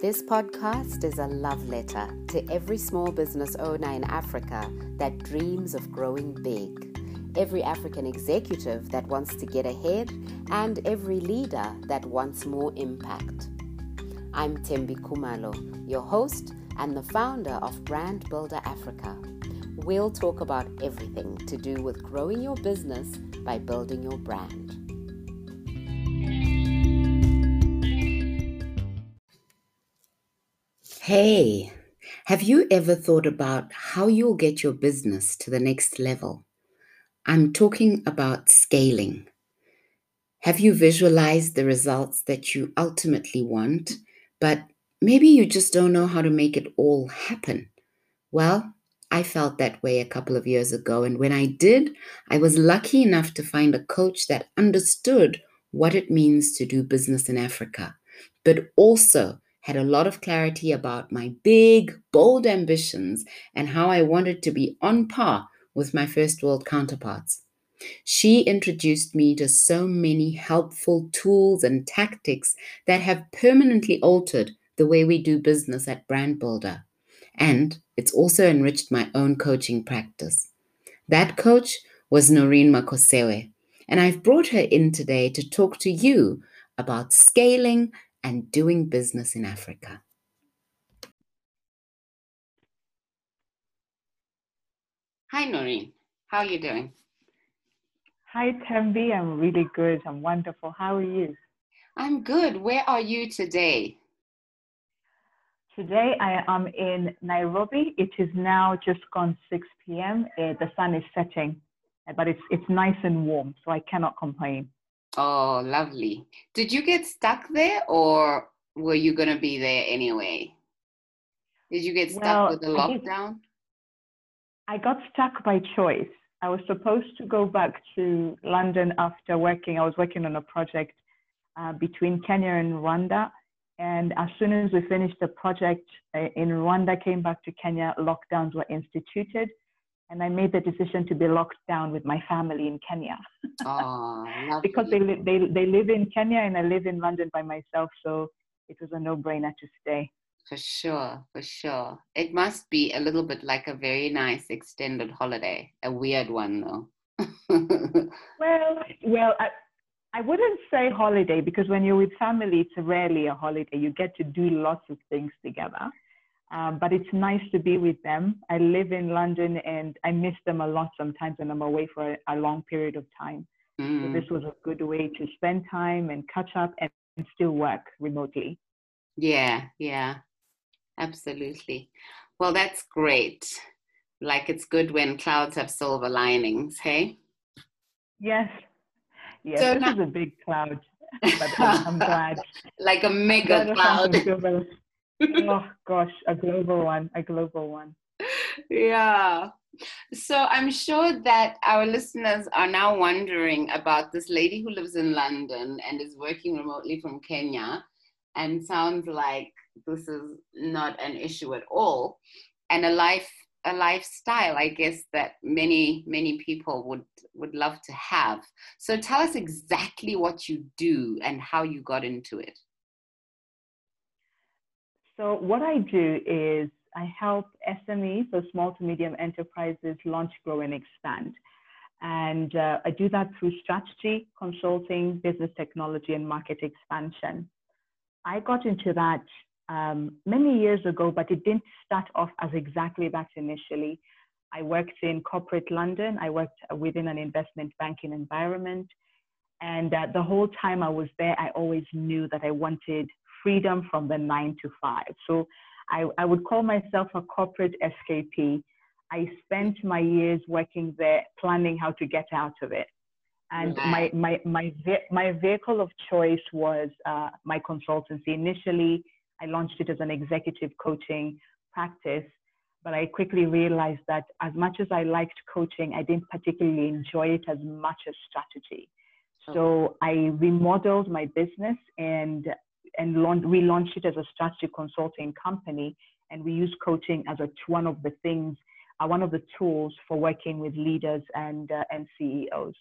This podcast is a love letter to every small business owner in Africa that dreams of growing big, every African executive that wants to get ahead, and every leader that wants more impact. I'm Tembi Kumalo, your host and the founder of Brand Builder Africa. We'll talk about everything to do with growing your business by building your brand. Hey, have you ever thought about how you'll get your business to the next level? I'm talking about scaling. Have you visualized the results that you ultimately want, but maybe you just don't know how to make it all happen? Well, I felt that way a couple of years ago, and when I did, I was lucky enough to find a coach that understood what it means to do business in Africa, but also had a lot of clarity about my big, bold ambitions and how I wanted to be on par with my first world counterparts. She introduced me to so many helpful tools and tactics that have permanently altered the way we do business at Brand Builder. And it's also enriched my own coaching practice. That coach was Noreen Makosewe, and I've brought her in today to talk to you about scaling and doing business in Africa. Hi, Noreen. How are you doing? Hi, Tembi. I'm really good. I'm wonderful. How are you? I'm good. Where are you today? Today I am in Nairobi. It is now just gone 6 p.m. Uh, the sun is setting, but it's it's nice and warm, so I cannot complain. Oh, lovely. Did you get stuck there or were you going to be there anyway? Did you get stuck well, with the lockdown? I got stuck by choice. I was supposed to go back to London after working. I was working on a project uh, between Kenya and Rwanda. And as soon as we finished the project uh, in Rwanda, came back to Kenya, lockdowns were instituted and I made the decision to be locked down with my family in Kenya. Oh, because they, li- they, they live in Kenya and I live in London by myself. So it was a no brainer to stay. For sure, for sure. It must be a little bit like a very nice extended holiday, a weird one though. well, well, I, I wouldn't say holiday because when you're with family, it's rarely a holiday. You get to do lots of things together. Um, but it's nice to be with them. I live in London and I miss them a lot sometimes when I'm away for a, a long period of time. Mm. So this was a good way to spend time and catch up and, and still work remotely. Yeah, yeah, absolutely. Well, that's great. Like it's good when clouds have silver linings, hey? Yes. Yes, so this now- is a big cloud, but I'm glad. like a mega cloud oh gosh, a global one, a global one. Yeah. So I'm sure that our listeners are now wondering about this lady who lives in London and is working remotely from Kenya and sounds like this is not an issue at all and a life a lifestyle i guess that many many people would would love to have so tell us exactly what you do and how you got into it so what I do is I help SMEs, so small to medium enterprises, launch, grow, and expand. And uh, I do that through strategy, consulting, business technology, and market expansion. I got into that um, many years ago, but it didn't start off as exactly that initially. I worked in corporate London. I worked within an investment banking environment. And uh, the whole time I was there, I always knew that I wanted freedom from the nine to five. So I, I would call myself a corporate escapee. I spent my years working there, planning how to get out of it. And my, my, my, my vehicle of choice was uh, my consultancy. Initially, I launched it as an executive coaching practice, but I quickly realized that as much as I liked coaching, I didn't particularly enjoy it as much as strategy. So I remodeled my business and and launch, we launched it as a strategy consulting company. And we use coaching as a, one of the things, uh, one of the tools for working with leaders and, uh, and CEOs.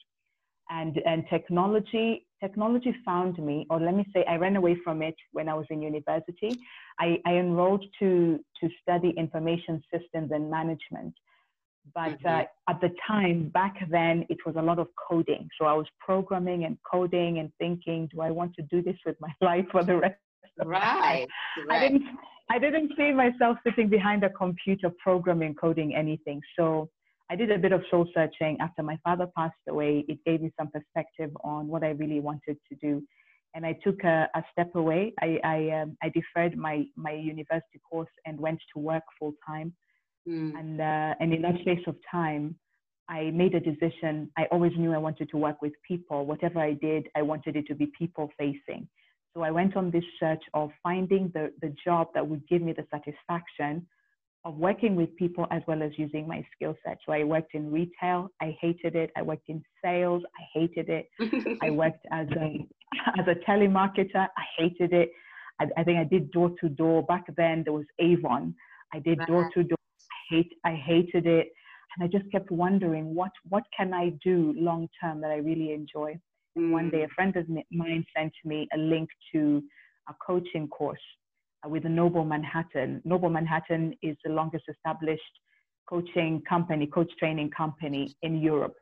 And, and technology, technology found me, or let me say, I ran away from it when I was in university. I, I enrolled to, to study information systems and management. But mm-hmm. uh, at the time, back then, it was a lot of coding. So I was programming and coding and thinking, do I want to do this with my life for the rest of right, right. I didn't, I didn't see myself sitting behind a computer programming, coding anything. So I did a bit of soul searching after my father passed away. It gave me some perspective on what I really wanted to do. And I took a, a step away. I, I, um, I deferred my, my university course and went to work full time. Mm. And, uh, and in that space of time, I made a decision. I always knew I wanted to work with people. Whatever I did, I wanted it to be people facing. So I went on this search of finding the, the job that would give me the satisfaction of working with people as well as using my skill set. So I worked in retail, I hated it. I worked in sales, I hated it. I worked as a as a telemarketer, I hated it. I, I think I did door to door. Back then there was Avon. I did door to door. I hate I hated it. And I just kept wondering what what can I do long term that I really enjoy. And one day a mm. friend of mine sent me a link to a coaching course with Noble Manhattan. Noble Manhattan is the longest established coaching company, coach training company in Europe.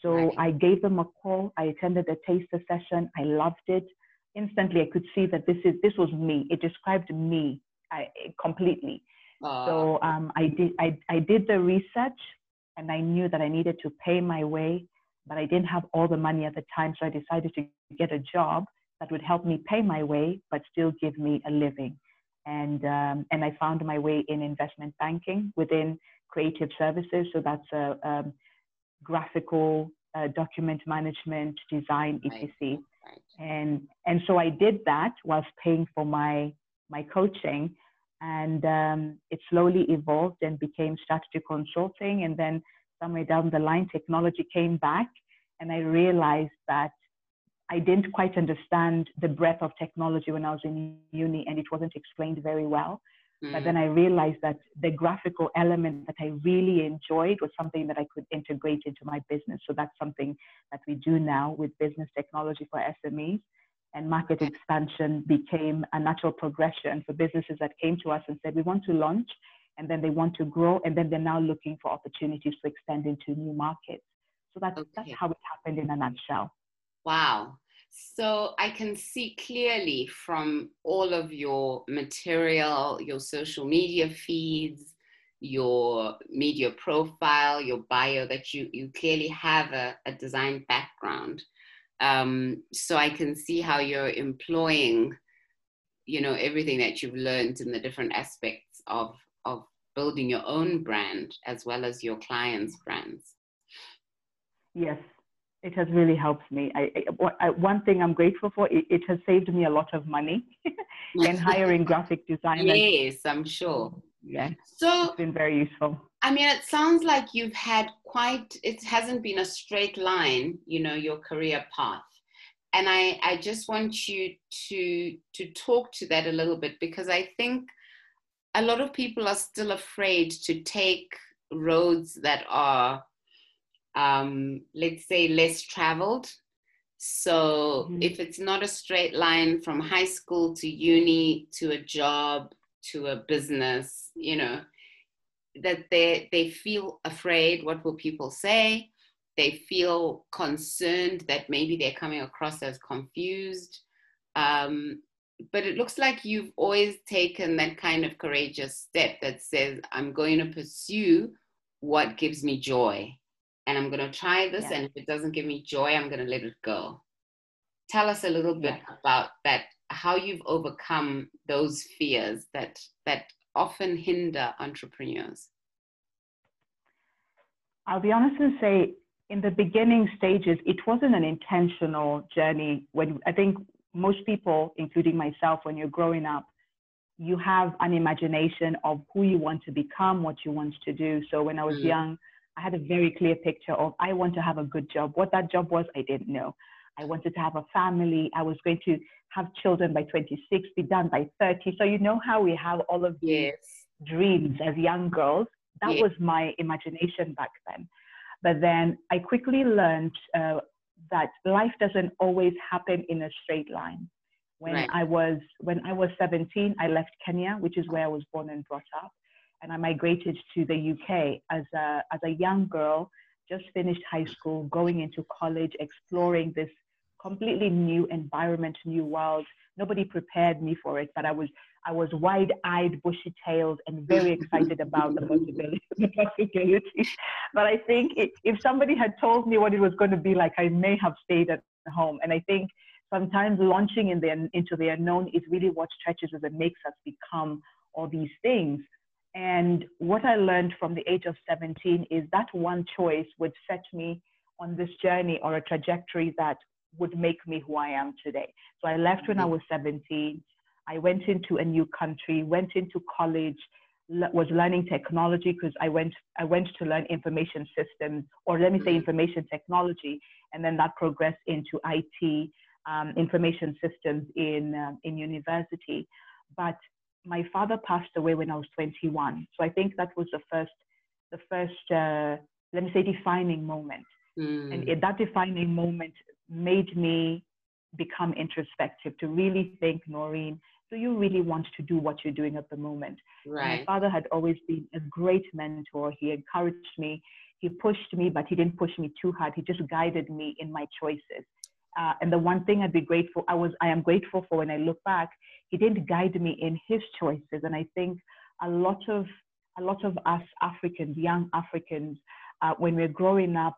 So right. I gave them a call. I attended a taster session. I loved it. Instantly, I could see that this is this was me. It described me I, completely. Uh. So um, I did I, I did the research, and I knew that I needed to pay my way, but I didn't have all the money at the time. So I decided to get a job that would help me pay my way, but still give me a living and um, and I found my way in investment banking within creative services. So that's a, um, graphical uh, document management, design, etc. Right. And and so I did that whilst paying for my my coaching, and um, it slowly evolved and became strategy consulting. And then somewhere down the line, technology came back, and I realized that I didn't quite understand the breadth of technology when I was in uni and it wasn't explained very well. Mm. But then I realized that the graphical element that I really enjoyed was something that I could integrate into my business. So that's something that we do now with business technology for SMEs. And market expansion became a natural progression for businesses that came to us and said, we want to launch, and then they want to grow, and then they're now looking for opportunities to extend into new markets. So that's, okay. that's how it happened in a nutshell. Wow. So I can see clearly from all of your material, your social media feeds, your media profile, your bio, that you, you clearly have a, a design background. Um, so I can see how you're employing, you know, everything that you've learned in the different aspects of, of building your own brand as well as your clients' brands. Yes, it has really helped me. I, I, one thing I'm grateful for, it, it, has saved me a lot of money in hiring graphic designers. Yes, I'm sure. Yeah. So it's been very useful. I mean, it sounds like you've had quite, it hasn't been a straight line, you know, your career path. And I, I just want you to, to talk to that a little bit because I think a lot of people are still afraid to take roads that are um, let's say, less traveled. So mm-hmm. if it's not a straight line from high school to uni to a job to a business, you know, that they they feel afraid. What will people say? They feel concerned that maybe they're coming across as confused. Um, but it looks like you've always taken that kind of courageous step that says, I'm going to pursue what gives me joy and I'm going to try this. Yeah. And if it doesn't give me joy, I'm going to let it go. Tell us a little bit yeah. about that, how you've overcome those fears that, that often hinder entrepreneurs. I'll be honest and say, in the beginning stages, it wasn't an intentional journey. When I think most people, including myself, when you're growing up, you have an imagination of who you want to become, what you want to do. So when I was mm. young, I had a very clear picture of I want to have a good job. What that job was, I didn't know. I wanted to have a family. I was going to have children by 26, be done by 30. So you know how we have all of these yes. dreams as young girls. That yes. was my imagination back then. But then I quickly learned uh, that life doesn't always happen in a straight line. When right. I was when I was 17, I left Kenya, which is where I was born and brought up, and I migrated to the UK as a as a young girl, just finished high school, going into college, exploring this completely new environment, new world. Nobody prepared me for it, but I was I was wide-eyed, bushy-tailed, and very excited about the possibilities. But I think if somebody had told me what it was going to be like, I may have stayed at home. And I think sometimes launching in the, into the unknown is really what stretches us and makes us become all these things. And what I learned from the age of 17 is that one choice would set me on this journey or a trajectory that would make me who I am today. So I left when I mm-hmm. was 17. I went into a new country, went into college, was learning technology because I went I went to learn information systems or let me say mm-hmm. information technology, and then that progressed into IT, um, information systems in um, in university. But my father passed away when I was 21, so I think that was the first the first uh, let me say defining moment, mm. and that defining moment made me become introspective to really think, Noreen, do you really want to do what you're doing at the moment? Right. My father had always been a great mentor. He encouraged me. He pushed me, but he didn't push me too hard. He just guided me in my choices. Uh, and the one thing I'd be grateful, I was, I am grateful for when I look back, he didn't guide me in his choices. And I think a lot of, a lot of us Africans, young Africans, uh, when we're growing up,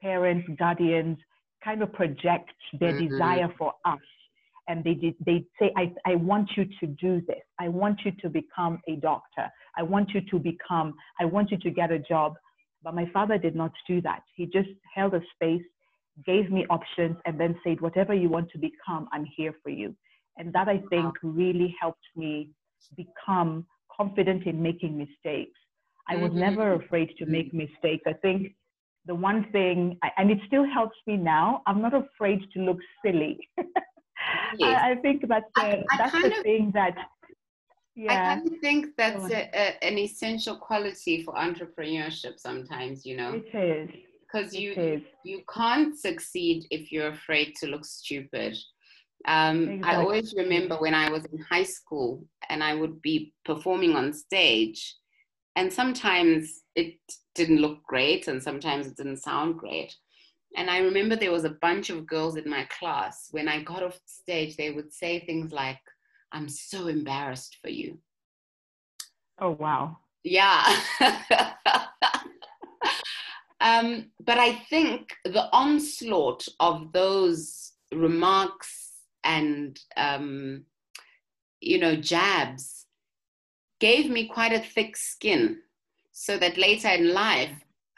parents, guardians kind of project their mm-hmm. desire for us and they did, they say, I, I want you to do this. I want you to become a doctor. I want you to become, I want you to get a job. But my father did not do that. He just held a space, gave me options, and then said, whatever you want to become, I'm here for you. And that I think really helped me become confident in making mistakes. I was mm-hmm. never afraid to make mistakes. I think the one thing, and it still helps me now, I'm not afraid to look silly. yes. I, I, think that's the, I, I that's the of, thing that yeah. I kind of think that's a, a, an essential quality for entrepreneurship sometimes, you know. It is. Because you you can't succeed if you're afraid to look stupid. Um, exactly. I always remember when I was in high school and I would be performing on stage, and sometimes it didn't look great and sometimes it didn't sound great. And I remember there was a bunch of girls in my class. When I got off stage, they would say things like, I'm so embarrassed for you. Oh, wow. Yeah. um, but I think the onslaught of those remarks and, um, you know, jabs gave me quite a thick skin so that later in life,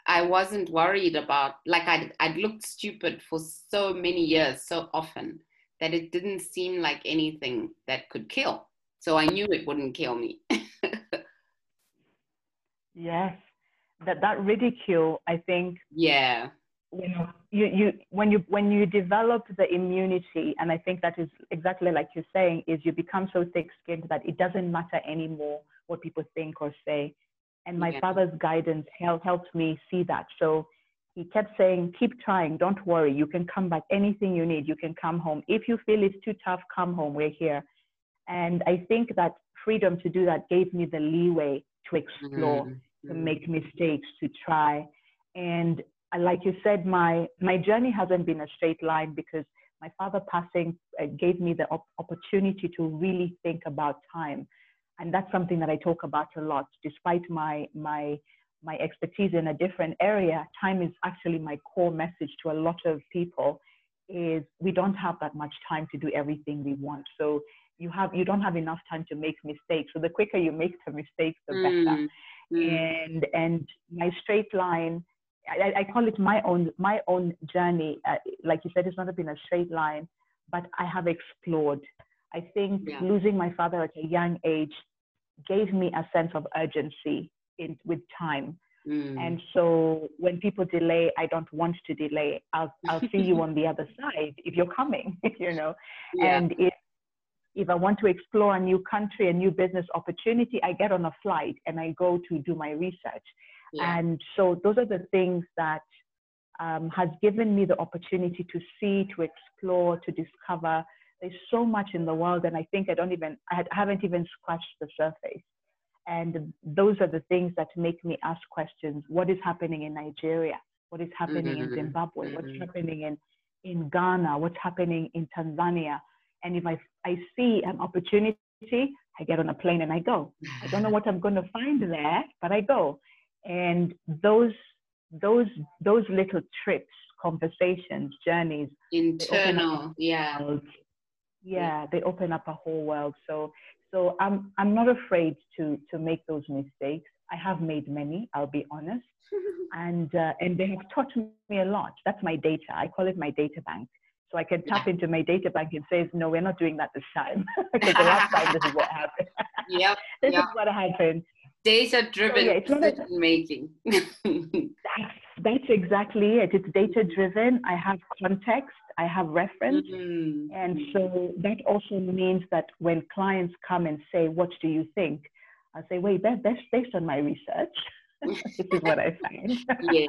I wasn't worried about like I'd I'd looked stupid for so many years, so often that it didn't seem like anything that could kill. So I knew it wouldn't kill me. yes, that that ridicule, I think. Yeah. You know, you, you when you when you develop the immunity, and I think that is exactly like you're saying, is you become so thick-skinned that it doesn't matter anymore what people think or say and my yeah. father's guidance helped, helped me see that. So he kept saying, keep trying, don't worry, you can come back. Anything you need, you can come home. If you feel it's too tough, come home, we're here. And I think that freedom to do that gave me the leeway to explore, mm-hmm. To make mistakes, to try. And like you said, my, my journey hasn't been a straight line because my father passing uh, gave me the op- opportunity to really think about time and that's something that I talk about a lot. Despite my my my expertise in a different area, time is actually my core message to a lot of people. Is we don't have that much time to do everything we want. So you have you don't have enough time to make mistakes. So the quicker you make the mistakes, the better. Mm. And and my straight line, I, I, call it my own my own journey. Uh, like you said, it's not been a straight line, but I have explored. I think yeah. losing my father at a young age gave me a sense of urgency in, with time. Mm. And so when people delay, I don't want to delay. I'll, I'll see you on the other side if you're coming, you know. Yeah. And if I want to explore a new country, a new business opportunity, I get on a flight and I go to do my research. Yeah. And so those are the things that um, has given me the opportunity to see, to explore, to discover. There's so much in the world, and I think I don't even, I haven't even scratched the surface. And those are the things that make me ask questions. What is happening in Nigeria? What is happening mm-hmm. in Zimbabwe? Mm-hmm. What's happening in, in Ghana? What's happening in Tanzania? And if I, I see an opportunity, I get on a plane and I go. I don't know what I'm going to find there, but I go. And those those those little trips, conversations, journeys, internal, yeah, yeah, yeah, they open up a whole world. So so I'm I'm not afraid to to make those mistakes. I have made many. I'll be honest, and uh, and they have taught me a lot. That's my data. I call it my data bank. So I can tap into my data bank and say, no, we're not doing that this time because the last time this is what happened. Yep. this yep. is what happened data driven so, yeah, decision making that's, that's exactly it it's data driven i have context i have reference mm-hmm. and so that also means that when clients come and say what do you think i say wait that's based on my research this is what i find. yes,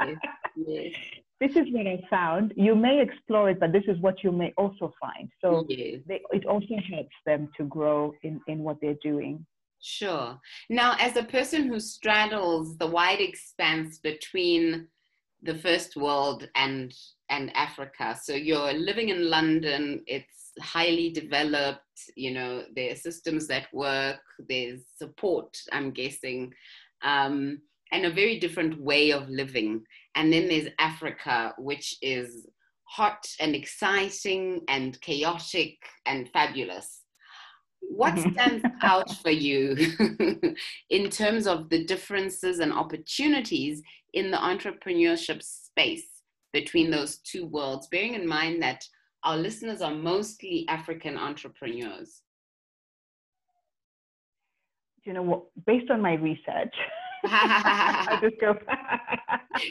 yes. This is what i found you may explore it but this is what you may also find so yes. they, it also helps them to grow in, in what they're doing Sure. Now, as a person who straddles the wide expanse between the first world and and Africa, so you're living in London. It's highly developed. You know, there are systems that work. There's support. I'm guessing. Um, and a very different way of living. And then there's Africa, which is hot and exciting and chaotic and fabulous what stands out for you in terms of the differences and opportunities in the entrepreneurship space between those two worlds, bearing in mind that our listeners are mostly African entrepreneurs? You know what? Based on my research, I just go.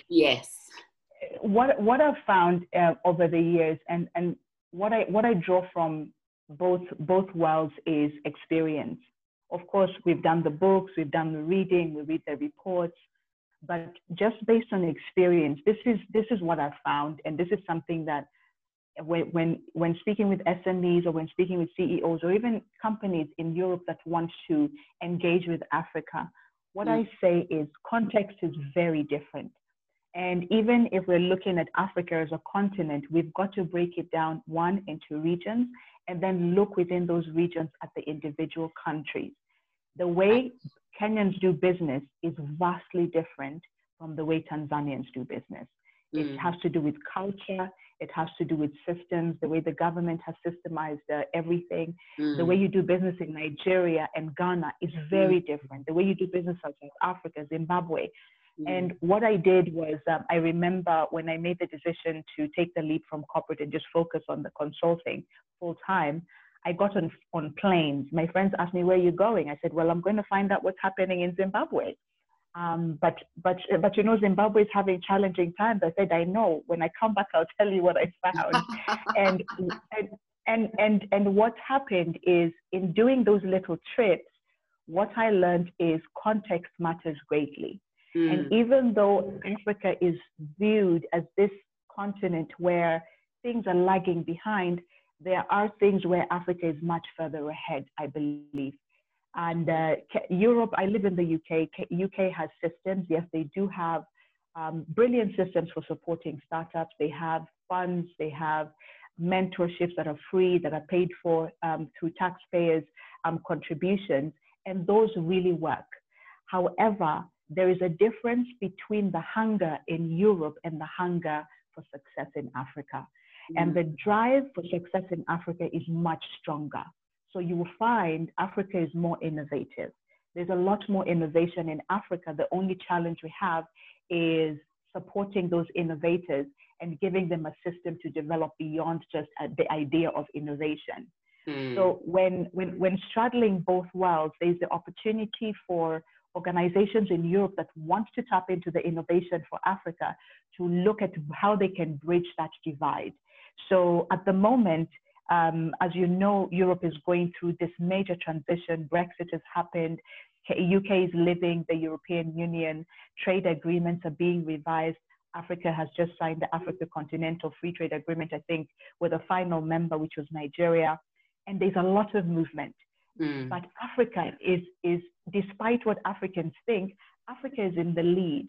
Yes. What what I've found uh, over the years, and and what I what I draw from both both worlds is experience. Of course, we've done the books, we've done the reading, we read the reports, but just based on experience, this is this is what I've found, and this is something that when when when speaking with SMEs or when speaking with CEOs or even companies in Europe that want to engage with Africa, what mm. I say is context is very different. And even if we're looking at Africa as a continent, we've got to break it down one into regions and then look within those regions at the individual countries. The way Kenyans do business is vastly different from the way Tanzanians do business. Mm. It has to do with culture, it has to do with systems, the way the government has systemized uh, everything. Mm. The way you do business in Nigeria and Ghana is very mm. different. The way you do business in South Africa, Zimbabwe, Mm-hmm. And what I did was, um, I remember when I made the decision to take the leap from corporate and just focus on the consulting full time, I got on, on planes. My friends asked me, Where are you going? I said, Well, I'm going to find out what's happening in Zimbabwe. Um, but but but you know Zimbabwe is having challenging times. I said I know. When I come back, I'll tell you what I found. and, and and and and what happened is in doing those little trips, what I learned is context matters greatly. Mm. And even though Africa is viewed as this continent where things are lagging behind, there are things where Africa is much further ahead, I believe. And uh, Europe, I live in the UK. UK has systems. Yes, they do have um, brilliant systems for supporting startups. They have funds. They have mentorships that are free, that are paid for um, through taxpayers' um, contributions, and those really work. However, there is a difference between the hunger in Europe and the hunger for success in Africa. Mm-hmm. And the drive for success in Africa is much stronger. So you will find Africa is more innovative. There's a lot more innovation in Africa. The only challenge we have is supporting those innovators and giving them a system to develop beyond just uh, the idea of innovation. Mm. So when, when, when straddling both worlds, there's the opportunity for organizations in Europe that want to tap into the innovation for Africa to look at how they can bridge that divide. So at the moment, um, as you know, Europe is going through this major transition. Brexit has happened. UK is leaving the European Union. Trade agreements are being revised. Africa has just signed the Africa Continental Free Trade Agreement, I think, with a final member, which was Nigeria. And there's a lot of movement. Mm. But Africa is, is, despite what Africans think, Africa is in the lead,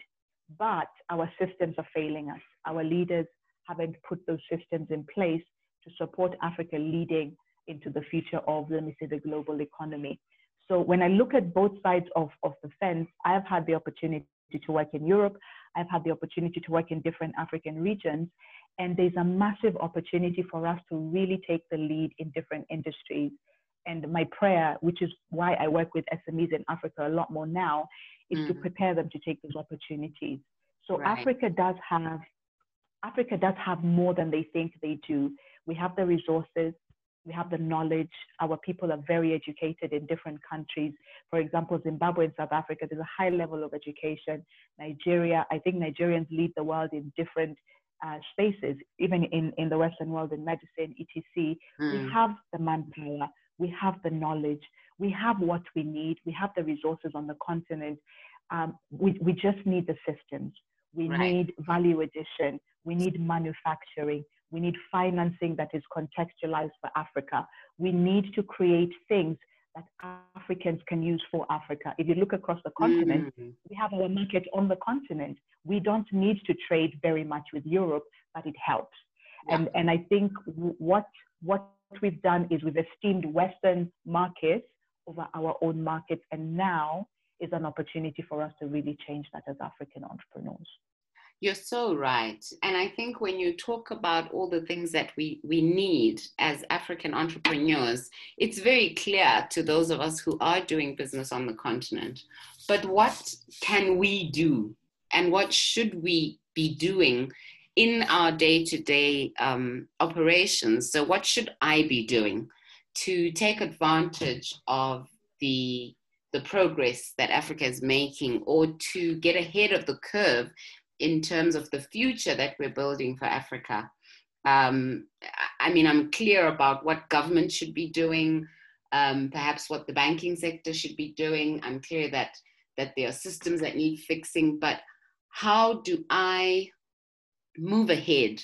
but our systems are failing us. Our leaders haven't put those systems in place to support Africa leading into the future of, let me say, the global economy. So when I look at both sides of, of the fence, I have had the opportunity to work in Europe. I've had the opportunity to work in different African regions. And there's a massive opportunity for us to really take the lead in different industries. And my prayer, which is why I work with SMEs in Africa a lot more now, is mm. to prepare them to take those opportunities. So right. Africa does have Africa does have more than they think they do. We have the resources, we have the knowledge. Our people are very educated in different countries. For example, Zimbabwe and South Africa, there's a high level of education. Nigeria, I think Nigerians lead the world in different uh, spaces, even in, in the Western world, in medicine, etc. Mm. We have the manpower, we have the knowledge, we have what we need, we have the resources on the continent. Um, we, we just need the systems. We right. need value addition. We need manufacturing. We need financing that is contextualized for Africa. We need to create things that Africans can use for Africa. If you look across the continent, mm-hmm. we have our market on the continent. We don't need to trade very much with Europe, but it helps. Yeah. And, and I think what, what we've done is we've esteemed Western markets over our own markets, and now is an opportunity for us to really change that as African entrepreneurs. You're so right. And I think when you talk about all the things that we, we need as African entrepreneurs, it's very clear to those of us who are doing business on the continent. But what can we do? And what should we be doing in our day to day operations? So, what should I be doing to take advantage of the the progress that Africa is making or to get ahead of the curve in terms of the future that we're building for Africa. Um, I mean, I'm clear about what government should be doing, um, perhaps what the banking sector should be doing. I'm clear that that there are systems that need fixing, but how do I move ahead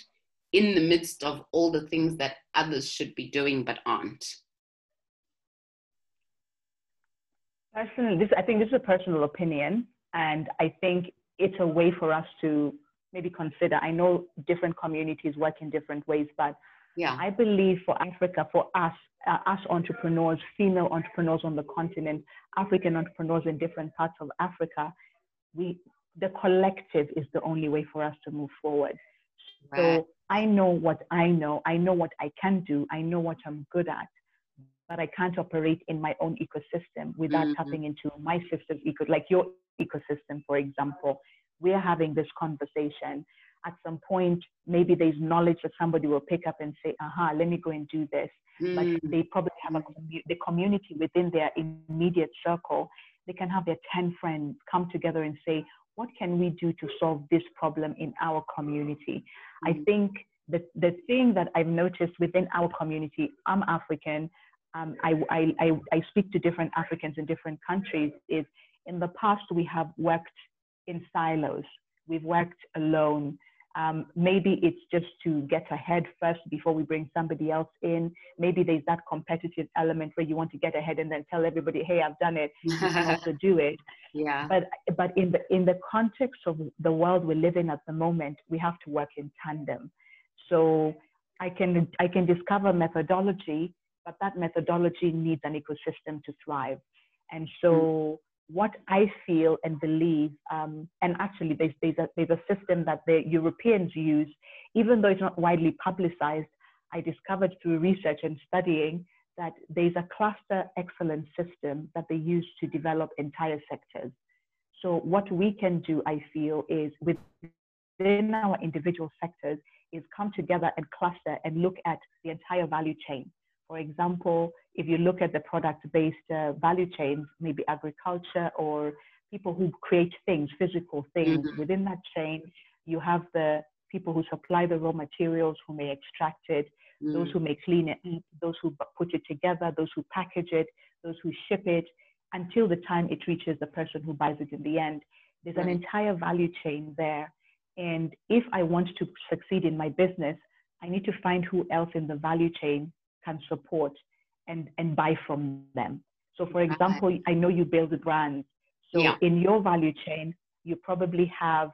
in the midst of all the things that others should be doing but aren't? Personally, this, I think this is a personal opinion, and I think it's a way for us to maybe consider. I know different communities work in different ways, but yeah. I believe for Africa, for us, uh, us entrepreneurs, female entrepreneurs on the continent, African entrepreneurs in different parts of Africa, we the collective is the only way for us to move forward. Right. So I know what I know. I know what I can do. I know what I'm good at but I can't operate in my own ecosystem without mm-hmm. tapping into my sister's eco, like your ecosystem, for example. We're having this conversation. At some point, maybe there's knowledge that somebody will pick up and say, aha, let me go and do this. Mm-hmm. But they probably have a, the community within their immediate circle. They can have their 10 friends come together and say, what can we do to solve this problem in our community? I think the, the thing that I've noticed within our community, I'm African, um, I, I, I, speak to different Africans in different countries is in the past we have worked in silos. We've worked alone. Um, maybe it's just to get ahead first before we bring somebody else in. Maybe there's that competitive element where you want to get ahead and then tell everybody, "Hey, I've done it. You can also do it." Yeah. But but in the in the context of the world we live in at the moment, we have to work in tandem. So I can I can discover methodology but that methodology needs an ecosystem to thrive. And so, mm. What I feel and believe, um, and actually, there's, there's, a, there's a system that the Europeans use, even though it's not widely publicized. I discovered through research and studying that there's a cluster excellence system that they use to develop entire sectors. So, what we can do, I feel, is within our individual sectors, is come together and cluster and look at the entire value chain. For example, if you look at the product-based uh, value chains, maybe agriculture or people who create things, physical things mm-hmm. within that chain, you have the people who supply the raw materials, who may extract it, mm. those who may clean it, those who put it together, those who package it, those who ship it, until the time it reaches the person who buys it in the end. There's right. an entire value chain there. And if I want to succeed in my business, I need to find who else in the value chain can support and, and buy from them. So, for example, I know you build brands. So, yeah. in your value chain, you probably have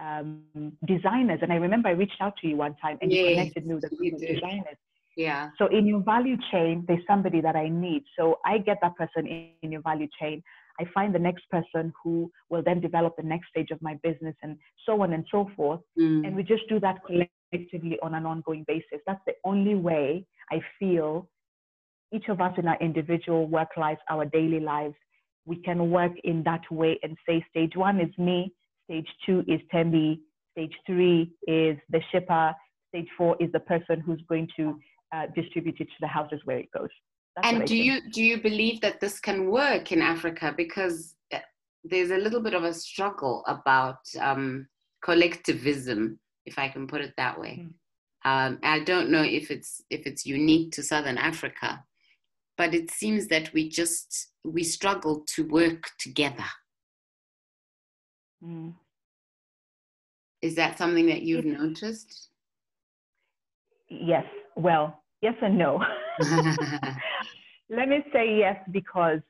um, designers. And I remember I reached out to you one time and yes, you connected me with a designers. Yeah. So in your value chain, there's somebody that I need. So I get that person in, in your value chain. I find the next person who will then develop the next stage of my business and so on and so forth. Mm. And we just do that collectively on an ongoing basis. That's the only way I feel each of us in our individual work lives, our daily lives, we can work in that way and say stage one is me, stage two is Tembi, stage three is the shipper, stage four is the person who's going to uh, distribute it to the houses where it goes. That's and do you do you believe that this can work in Africa? Because uh, there's a little bit of a struggle about um, collectivism, if I can put it that way. Mm. Um, I don't know if it's if it's unique to Southern Africa, but it seems that we just we struggle to work together. Mm. Is that something that you've it, noticed? Yes. Well, yes and no. Let me say yes because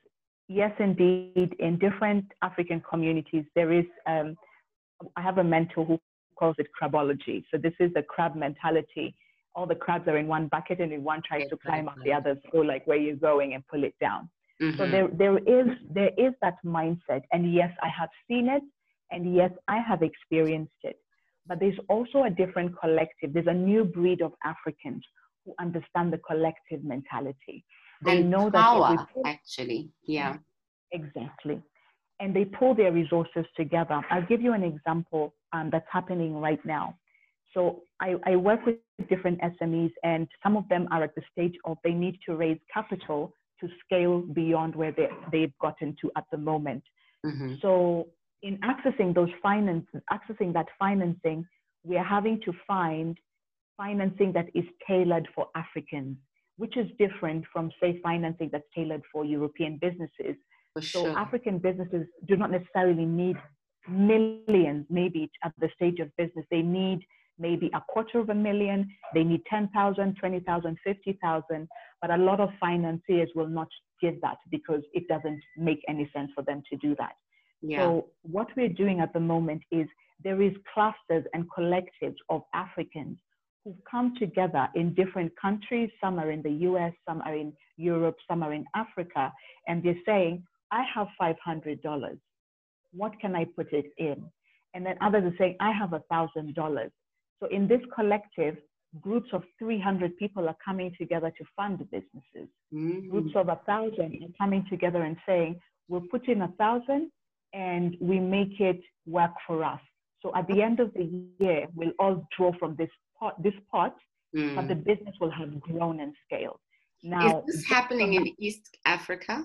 yes, indeed, in different African communities, there is. Um, I have a mentor who calls it crabology. So this is the crab mentality. All the crabs are in one bucket, and if one tries to climb up, the others go like where you're going and pull it down. Mm-hmm. So there, there is there is that mindset, and yes, I have seen it, and yes, I have experienced it. But there's also a different collective. There's a new breed of Africans who understand the collective mentality. They and know power, that put, actually, yeah, exactly, and they pull their resources together. I'll give you an example um, that's happening right now. So I, I work with different SMEs, and some of them are at the stage of they need to raise capital to scale beyond where they, they've gotten to at the moment. Mm-hmm. So in accessing those finances, accessing that financing, we are having to find financing that is tailored for Africans, which is different from, say, financing that's tailored for European businesses. For so sure. African businesses do not necessarily need millions, maybe at the stage of business. They need maybe a quarter of a million, they need 10,000, 20,000, 50,000, but a lot of financiers will not give that because it doesn't make any sense for them to do that. Yeah. So what we're doing at the moment is there is clusters and collectives of Africans who've come together in different countries. Some are in the US, some are in Europe, some are in Africa, and they're saying, I have $500. What can I put it in? And then others are saying, I have $1,000. So in this collective, groups of 300 people are coming together to fund businesses. Mm-hmm. Groups of 1,000 are coming together and saying, we'll put in a 1,000 and we make it work for us. So at the end of the year, we'll all draw from this pot, this pot, mm. but the business will have grown and scaled. Now, is this happening in East Africa?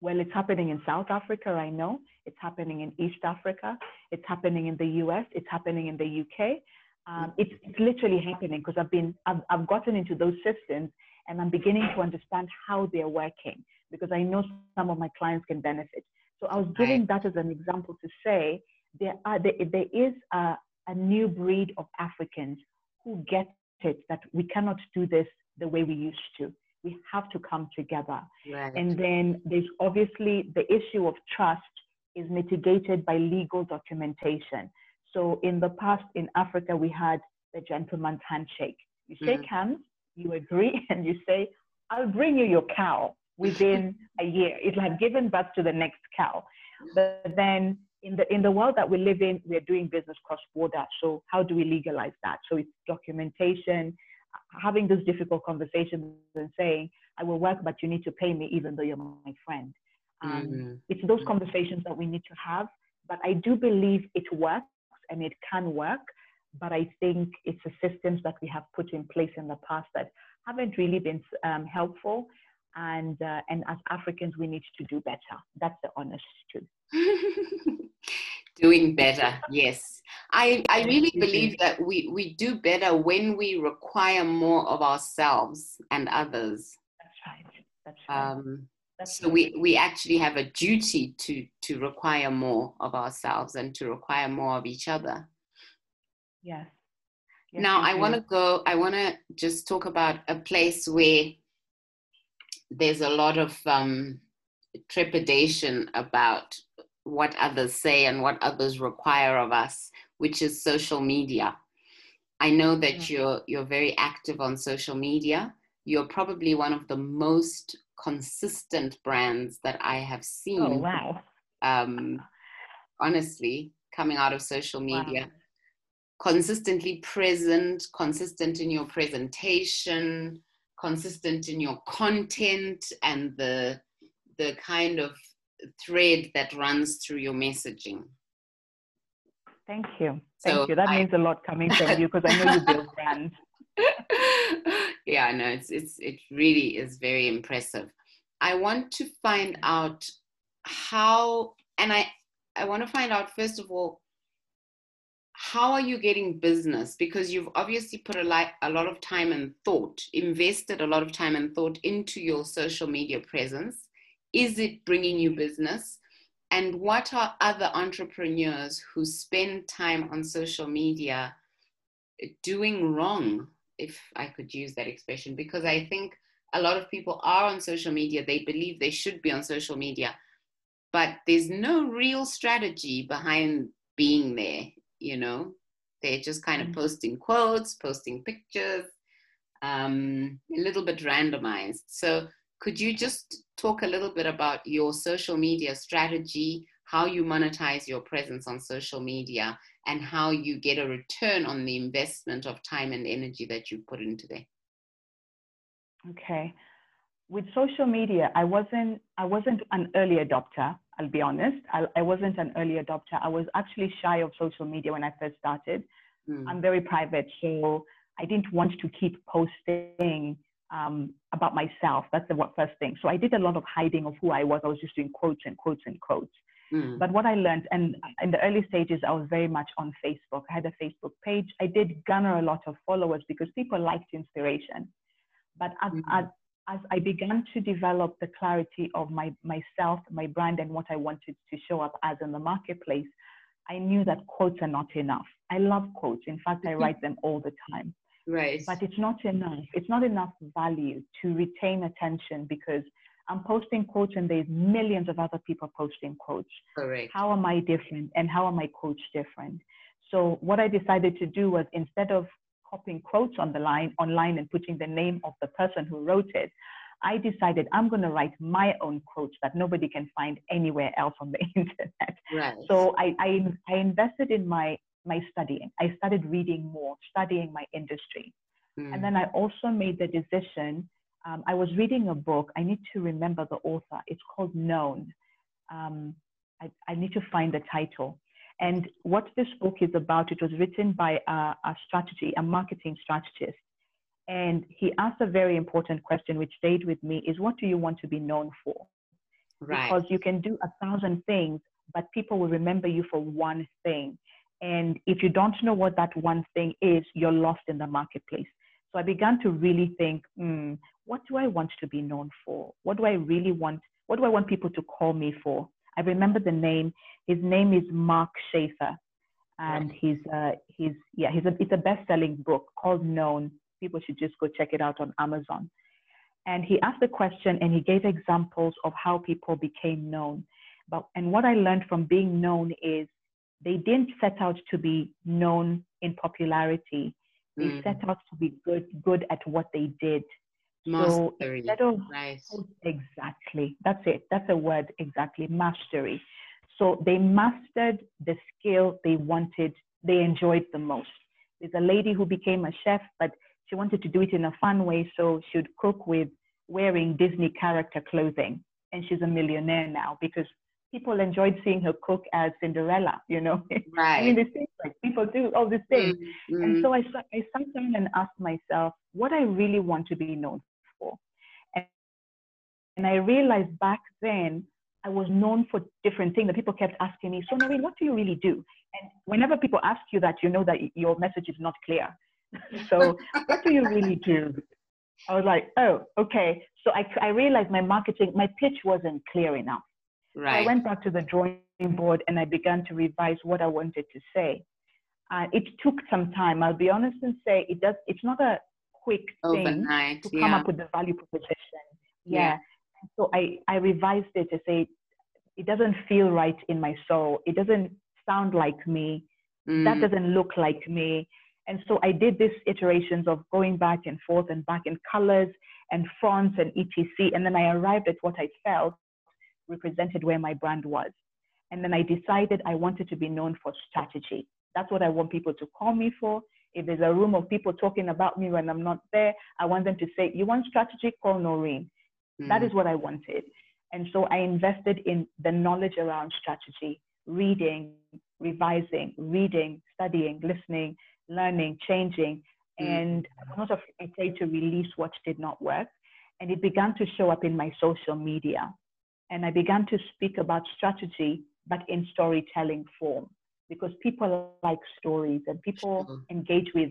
Well, it's happening in South Africa, I know. It's happening in East Africa. It's happening in the US. It's happening in the UK. Um, it's, it's literally happening because I've been, I've, I've gotten into those systems and I'm beginning to understand how they're working because I know some of my clients can benefit. So I was giving that as an example to say there are there, there is a, a new breed of Africans who get it that we cannot do this the way we used to. We have to come together. Right. And then there's obviously the issue of trust is mitigated by legal documentation. So in the past in Africa, we had the gentleman's handshake. You shake mm. hands, you agree, and you say, I'll bring you your cow within a year. It'll have given birth to the next cow. But then in the in the world that we live in, we're doing business cross border. So how do we legalize that? So it's documentation, having those difficult conversations and saying, I will work, but you need to pay me even though you're my friend. Um, mm-hmm. It's those conversations that we need to have. But I do believe it works and it can work. But I think it's the systems that we have put in place in the past that haven't really been um, helpful and uh, and as Africans, we need to do better. That's the honest truth. Doing better, yes. I, I really believe that we, we do better when we require more of ourselves and others. That's right. That's right. Um, That's so we, we actually have a duty to to require more of ourselves and to require more of each other. Yes. yes now I want to go. I want to just talk about a place where there's a lot of um, trepidation about what others say and what others require of us, which is social media. I know that mm-hmm. you're you're very active on social media. You're probably one of the most consistent brands that I have seen. Oh wow! Um, honestly, coming out of social media, wow. consistently present, consistent in your presentation, consistent in your content, and the the kind of thread that runs through your messaging. Thank you. Thank so you. That I, means a lot coming from you because I know you build brands. yeah, no, it's it's it really is very impressive. I want to find out how, and I I want to find out first of all, how are you getting business? Because you've obviously put a lot a lot of time and thought, invested a lot of time and thought into your social media presence. Is it bringing you business? And what are other entrepreneurs who spend time on social media doing wrong, if I could use that expression? Because I think a lot of people are on social media, they believe they should be on social media, but there's no real strategy behind being there, you know? They're just kind of mm-hmm. posting quotes, posting pictures, um, a little bit randomized. So, could you just talk a little bit about your social media strategy, how you monetize your presence on social media, and how you get a return on the investment of time and energy that you put into there? Okay. With social media, I wasn't I wasn't an early adopter. I'll be honest. I, I wasn't an early adopter. I was actually shy of social media when I first started. Mm. I'm very private, so I didn't want to keep posting um, about myself. That's the first thing. So I did a lot of hiding of who I was. I was just doing quotes and quotes and quotes. Mm. But what I learned, and in the early stages, I was very much on Facebook. I had a Facebook page. I did garner a lot of followers because people liked inspiration. But as, mm. as, as I began to develop the clarity of my myself, my brand, and what I wanted to show up as in the marketplace, I knew that quotes are not enough. I love quotes. In fact, I write them all the time. Right. But it's not enough. It's not enough value to retain attention because I'm posting quotes and there's millions of other people posting quotes. Correct. How am I different and how are my quotes different? So what I decided to do was instead of copying quotes on the line online and putting the name of the person who wrote it, I decided I'm going to write my own quotes that nobody can find anywhere else on the internet. Right. So I, I, I invested in my my studying. I started reading more, studying my industry. Mm. And then I also made the decision. Um, I was reading a book. I need to remember the author. It's called Known. Um, I, I, need to find the title. And what this book is about, it was written by a, a strategy, a marketing strategist. And he asked a very important question, which stayed with me, is what do you want to be known for? Right. Because you can do a thousand things, but people will remember you for one thing. And if you don't know what that one thing is, you're lost in the marketplace. So I began to really think, mm, what do I want to be known for? What do I really want? What do I want people to call me for? I remember the name. His name is Mark Schaefer, and he's uh, he's yeah he's a it's a best-selling book called Known. People should just go check it out on Amazon. And he asked the question, and he gave examples of how people became known. But and what I learned from being known is they didn't set out to be known in popularity. They mm. set out to be good, good at what they did. Mastery. So instead of nice. exactly, that's it. That's a word exactly. Mastery. So they mastered the skill they wanted, they enjoyed the most. There's a lady who became a chef, but she wanted to do it in a fun way, so she'd cook with wearing Disney character clothing. And she's a millionaire now because people enjoyed seeing her cook as Cinderella, you know. Right. I mean, these things like people do all these things. Mm-hmm. And so I, I sat down and asked myself what I really want to be known for. And, and I realized back then I was known for different things that people kept asking me, so Noreen, what do you really do? And whenever people ask you that, you know that your message is not clear. so what do you really do? I was like, oh, okay. So I, I realized my marketing, my pitch wasn't clear enough. Right. I went back to the drawing board and I began to revise what I wanted to say. Uh, it took some time. I'll be honest and say it does. It's not a quick Overnight, thing to yeah. come up with the value proposition. Yeah. Yeah. So I I revised it to say it doesn't feel right in my soul. It doesn't sound like me. That Mm, doesn't look like me. And so I did these iterations of going back and forth and back in colors and fonts and etc. And then I arrived at what I felt represented where my brand was. And then I decided I wanted to be known for strategy. That's what I want people to call me for. If there's a room of people talking about me when I'm not there, I want them to say, You want strategy? Call Noreen. That mm, is what I wanted. And so I invested in the knowledge around strategy, reading, revising, reading, studying, listening, learning, changing. Mm. And I was not afraid to release what did not work. And it began to show up in my social media. And I began to speak about strategy, but in storytelling form, because people like stories and people Sure. engage with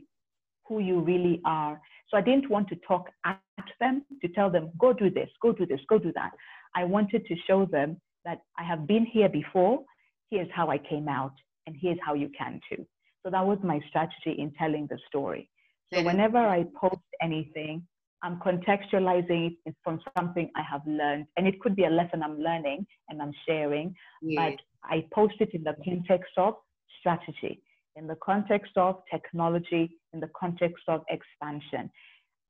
who you really are. So I didn't want to talk at them to tell them, go do this, go do this, go do that. I wanted to show them that I have been here before. Here's how I came out, and here's how you can too. So that was my strategy in telling the story. So whenever I post anything, I'm contextualizing it from something I have learned. And it could be a lesson I'm learning and I'm sharing, yes. but I post it in the context of strategy, in the context of technology, in the context of expansion.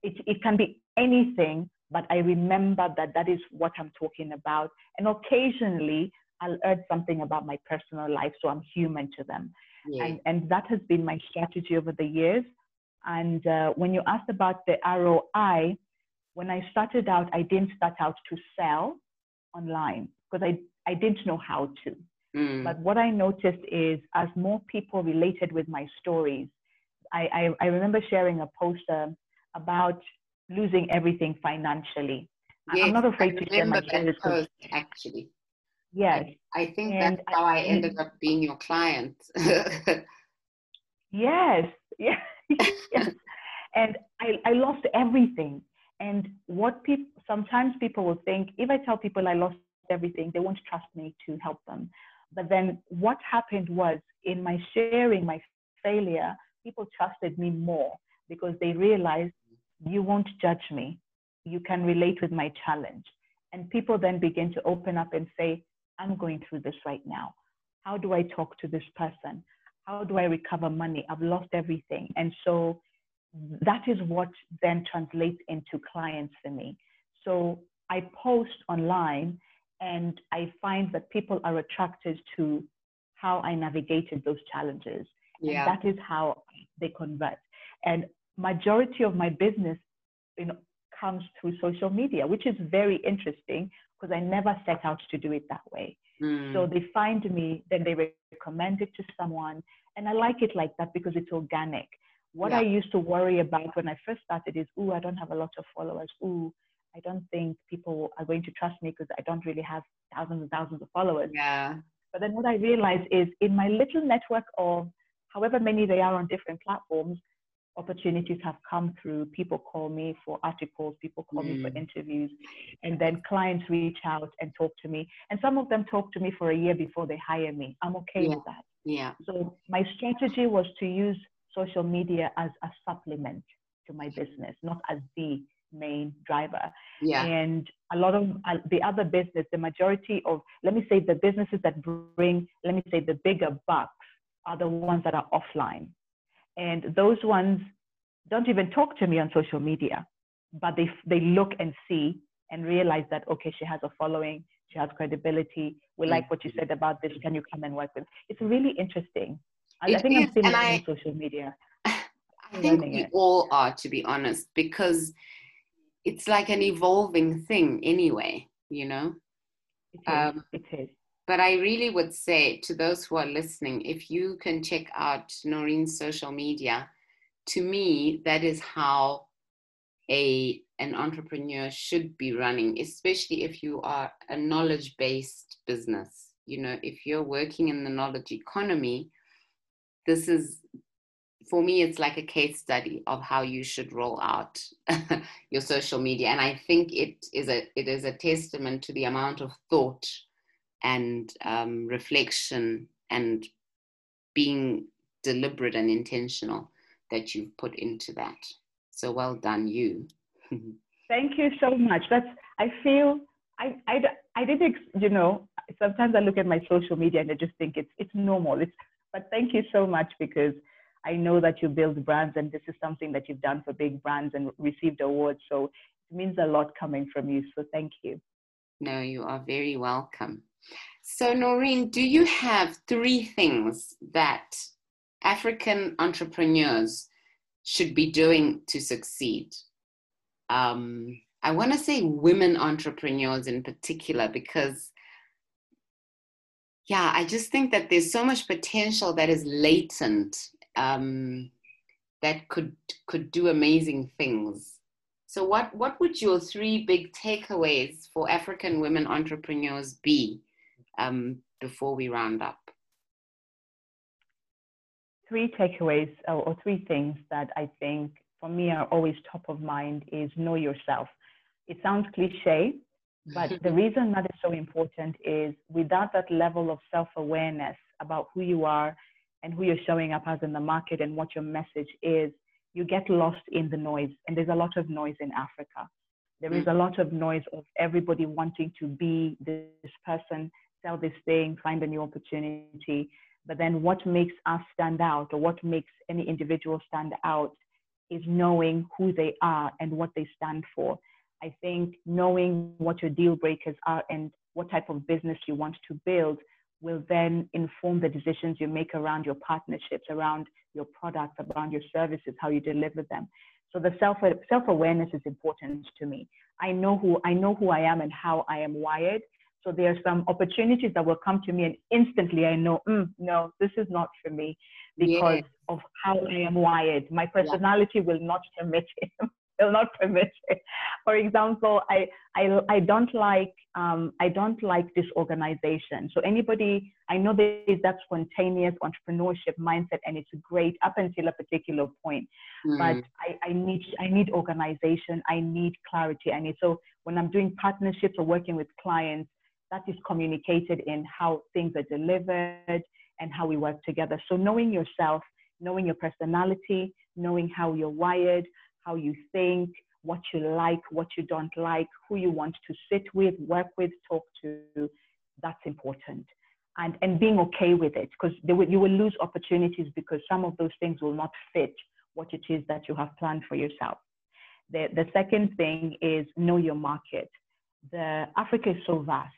It, it can be anything, but I remember that that is what I'm talking about. And occasionally I'll add something about my personal life, so I'm human to them. yes. And, and that has been my strategy over the years. And uh, when you asked about the ROI, when I started out, I didn't start out to sell online because I, I didn't know how to. Mm, But what I noticed is as more people related with my stories, I, I, I remember sharing a poster about losing everything financially. I- yes, I'm not I afraid to share my that post, actually. Yes, I think And that's I- how I ended up being your client. yes, yes, yes. And I, I lost everything. And what people, sometimes people will think, if I tell people I lost everything, they won't trust me to help them. But then what happened was in my sharing my failure, people trusted me more because they realized you won't judge me. You can relate with my challenge. And people then begin to open up and say, I'm going through this right now. How do I talk to this person? How do I recover money? I've lost everything. And so that is what then translates into clients for me. So I post online and I find that people are attracted to how I navigated those challenges. yeah. And that is how they convert. And majority of my business you know, comes through social media, which is very interesting because I never set out to do it that way. Mm, So they find me, then they recommend it to someone. And I like it like that because it's organic. What Yeah. I used to worry about when I first started is, ooh, I don't have a lot of followers. Ooh, I don't think people are going to trust me because I don't really have thousands and thousands of followers. yeah. But then what I realized is in my little network of however many they are on different platforms, opportunities have come through. People call me for articles, people call me for Mm. interviews, and then clients reach out and talk to me. And some of them talk to me for a year before they hire me. I'm okay Yeah. with that. Yeah. So my strategy was to use social media as a supplement to my business, not as the main driver. Yeah. And a lot of uh, the other business, the majority of, let me say, the businesses that bring, let me say, the bigger bucks are the ones that are offline. And those ones don't even talk to me on social media, but they, they look and see and realize that, okay, she has a following, she has credibility. We like what you said about this. Can you come and work with? It's really interesting. I, I think is, I'm and learning I- social media. I think we it. all are, to be honest, because it's like an evolving thing anyway, you know? It is. Um, it is. But I really would say to those who are listening, if you can check out Noreen's social media, to me, that is how a an entrepreneur should be running, especially if you are a knowledge-based business. You know, if you're working in the knowledge economy, this is for me, it's like a case study of how you should roll out your social media, and I think it is a it is a testament to the amount of thought and um, reflection and being deliberate and intentional that you've put into that. So well done, you. Thank you so much. That's I feel I I I didn't you know sometimes I look at my social media and I just think it's it's normal. It's but thank you so much because I know that you build brands and this is something that you've done for big brands and received awards. So it means a lot coming from you. So thank you. No, you are very welcome. So, Noreen, do you have three things that African entrepreneurs should be doing to succeed? Um, I want to say women entrepreneurs in particular because yeah, I just think that there's so much potential that is latent um, that could could do amazing things. So, what what would your three big takeaways for African women entrepreneurs be um, before we round up? Three takeaways or, or three things that I think for me are always top of mind is know yourself. It sounds cliche, but the reason that is so important is without that level of self awareness about who you are and who you're showing up as in the market and what your message is, you get lost in the noise. And there's a lot of noise in Africa. There is a lot of noise of everybody wanting to be this person, sell this thing, find a new opportunity. But then what makes us stand out or what makes any individual stand out is knowing who they are and what they stand for. I think knowing what your deal breakers are and what type of business you want to build will then inform the decisions you make around your partnerships, around your products, around your services, how you deliver them. So the self self awareness is important to me. I know who I know who I am and how I am wired. So there are some opportunities that will come to me, and instantly I know, mm, no, this is not for me because yeah. of how I am wired. My personality yeah. will not permit it will not permit it. For example, I, I, I don't like um, I don't like disorganization. So anybody I know there is that spontaneous entrepreneurship mindset, and it's great up until a particular point. Mm. But I, I need I need organization. I need clarity. I need so when I'm doing partnerships or working with clients, that is communicated in how things are delivered and how we work together. So knowing yourself, knowing your personality, knowing how you're wired, how you think, what you like, what you don't like, who you want to sit with, work with, talk to. That's important. And, and being okay with it because you will lose opportunities because some of those things will not fit what it is that you have planned for yourself. The, the second thing is know your market. The Africa is so vast.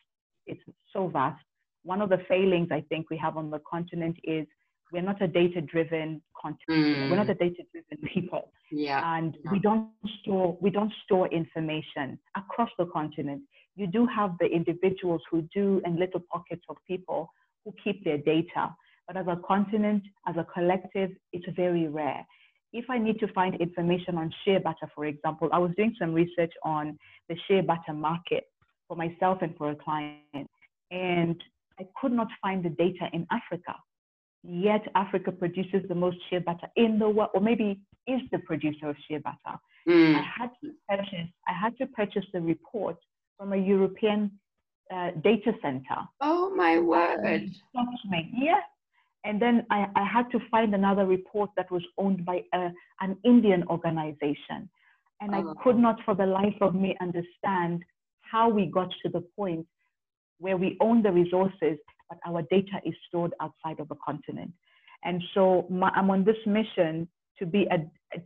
It's so vast. One of the failings I think we have on the continent is we're not a data driven continent. Mm. We're not a data driven people. Yeah. And we don't store we don't store information across the continent. You do have the individuals who do and little pockets of people who keep their data. But as a continent, as a collective, it's very rare. If I need to find information on shea butter, for example, I was doing some research on the shea butter market for myself and for a client. And I could not find the data in Africa yet Africa produces the most shea butter in the world, or maybe is the producer of shea butter. Mm. I had to purchase, I had to purchase the report from a European uh, data center. Oh my word! Yeah, and then I, I had to find another report that was owned by a, an Indian organization, and oh. I could not, for the life of me, understand how we got to the point where we own the resources but our data is stored outside of a continent. And so my, I'm on this mission to be a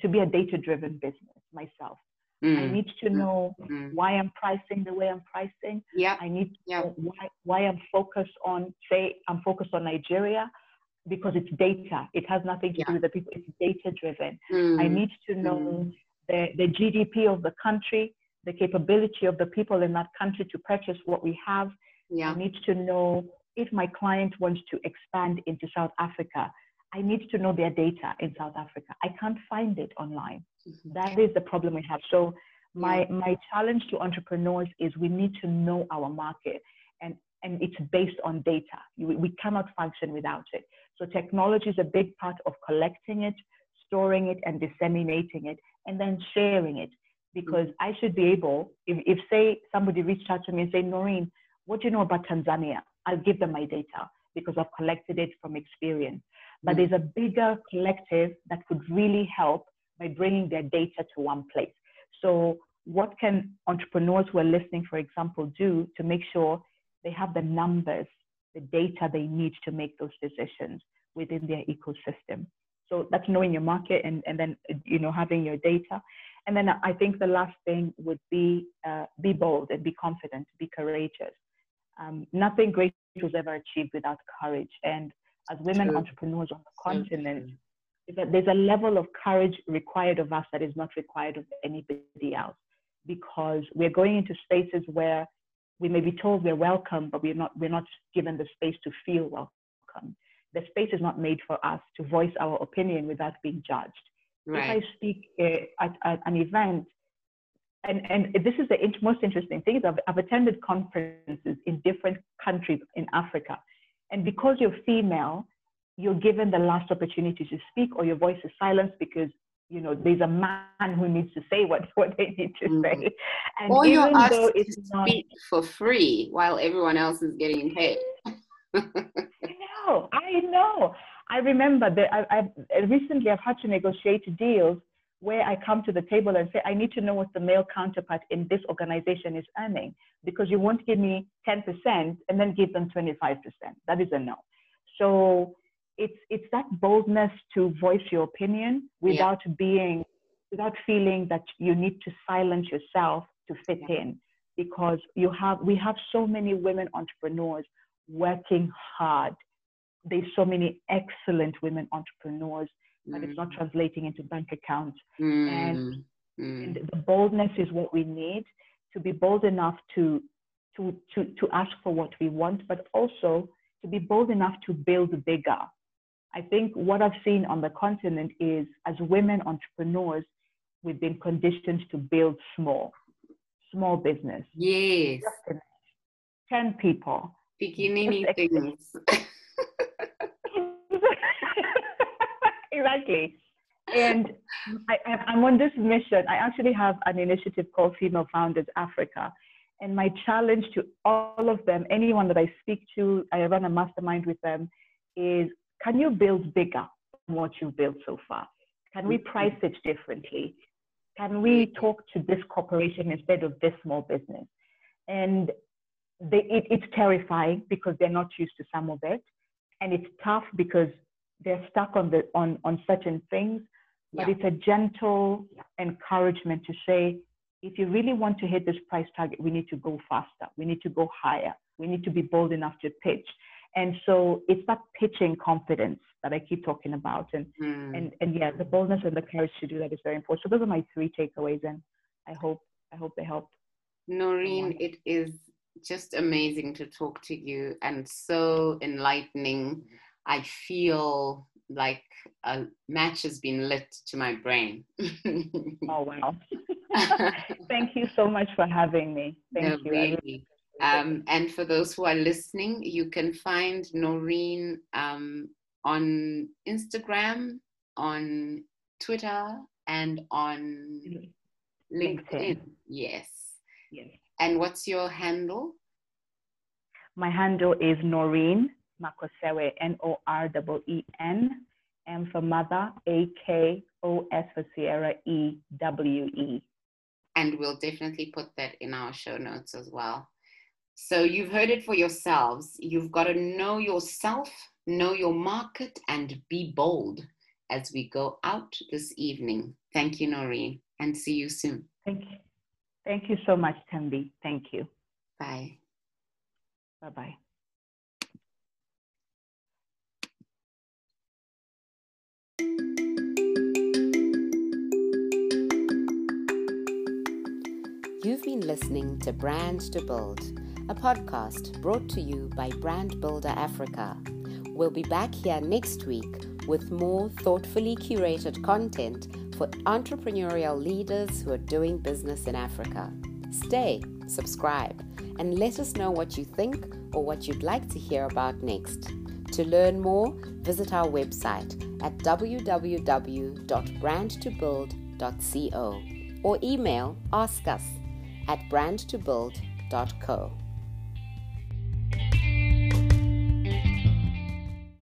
to be a data driven business myself. Mm. I need to know mm. why I'm pricing the way I'm pricing. Yeah. I need to yeah. know why, why I'm focused on, say, I'm focused on Nigeria because it's data. It has nothing to yeah. do with the people. It's data driven. Mm. I need to know mm. the, the GDP of the country, the capability of the people in that country to purchase what we have. Yeah. I need to know if my client wants to expand into South Africa, I need to know their data in South Africa. I can't find it online. Mm-hmm. That is the problem we have. So my my challenge to entrepreneurs is we need to know our market and and it's based on data. We, we cannot function without it. So technology is a big part of collecting it, storing it and disseminating it, and then sharing it. Because I should be able, if, if say somebody reached out to me and say, Noreen, what do you know about Tanzania? I'll give them my data because I've collected it from experience. But mm. there's a bigger collective that could really help by bringing their data to one place. So, what can entrepreneurs who are listening, for example, do to make sure they have the numbers, the data they need to make those decisions within their ecosystem? So that's knowing your market and, and then you know having your data. And then I think the last thing would be uh, be bold and be confident, be courageous. Um, nothing great was ever achieved without courage. And as women True. entrepreneurs on the continent, there's a level of courage required of us that is not required of anybody else because we're going into spaces where we may be told we're welcome, but we're not, we're not given the space to feel welcome. The space is not made for us to voice our opinion without being judged. Right. If I speak uh, at, at, an event, and, and this is the most interesting thing, is I've, I've attended conferences in different countries in Africa. And because you're female, you're given the last opportunity to speak or your voice is silenced because you know there's a man who needs to say what, what they need to mm-hmm. say and or you're asked to not, speak for free while everyone else is getting paid know i know i remember that I, I've recently i've had to negotiate deals where i come to the table and say i need to know what the male counterpart in this organization is earning because you won't give me 10% and then give them 25% that is a no so it's it's that boldness to voice your opinion without yeah. being without feeling that you need to silence yourself to fit yeah. in because you have we have so many women entrepreneurs working hard there's so many excellent women entrepreneurs mm. but it's not mm. translating into bank accounts mm. And, mm. and the boldness is what we need to be bold enough to to to to ask for what we want but also to be bold enough to build bigger I think what I've seen on the continent is as women entrepreneurs, we've been conditioned to build small, small business. Yes. 10 people. Beginning things. Exactly. And I, I'm on this mission. I actually have an initiative called Female Founders Africa. And my challenge to all of them, anyone that I speak to, I run a mastermind with them, is can you build bigger than what you've built so far? Can we price it differently? Can we talk to this corporation instead of this small business? And they, it, it's terrifying because they're not used to some of it. And it's tough because they're stuck on, the, on, on certain things. But yeah. it's a gentle encouragement to say, if you really want to hit this price target, we need to go faster. We need to go higher. We need to be bold enough to pitch. And so it's that pitching confidence that I keep talking about. And, mm. and, and yeah, the boldness and the courage to do that is very important. So those are my three takeaways. And I hope, I hope they help. Noreen, it is just amazing to talk to you and so enlightening. I feel like a match has been lit to my brain. oh, wow. Thank you so much for having me. Thank no, you. Really. Um, and for those who are listening, you can find Noreen um, on Instagram, on Twitter, and on LinkedIn. LinkedIn. Yes. Yes. And what's your handle? My handle is Noreen Makosewe, N O R E E N, M for mother, A K O S for Sierra, E W E. And we'll definitely put that in our show notes as well. So you've heard it for yourselves. You've got to know yourself, know your market, and be bold as we go out this evening. Thank you, Noreen, and see you soon. Thank you. Thank you so much, Thembi. Thank you. Bye. Bye bye. You've been listening to Brand to Build a podcast brought to you by Brand Builder Africa. We'll be back here next week with more thoughtfully curated content for entrepreneurial leaders who are doing business in Africa. Stay, subscribe, and let us know what you think or what you'd like to hear about next. To learn more, visit our website at www.brandtobuild.co or email ask us at brandtobuild.co.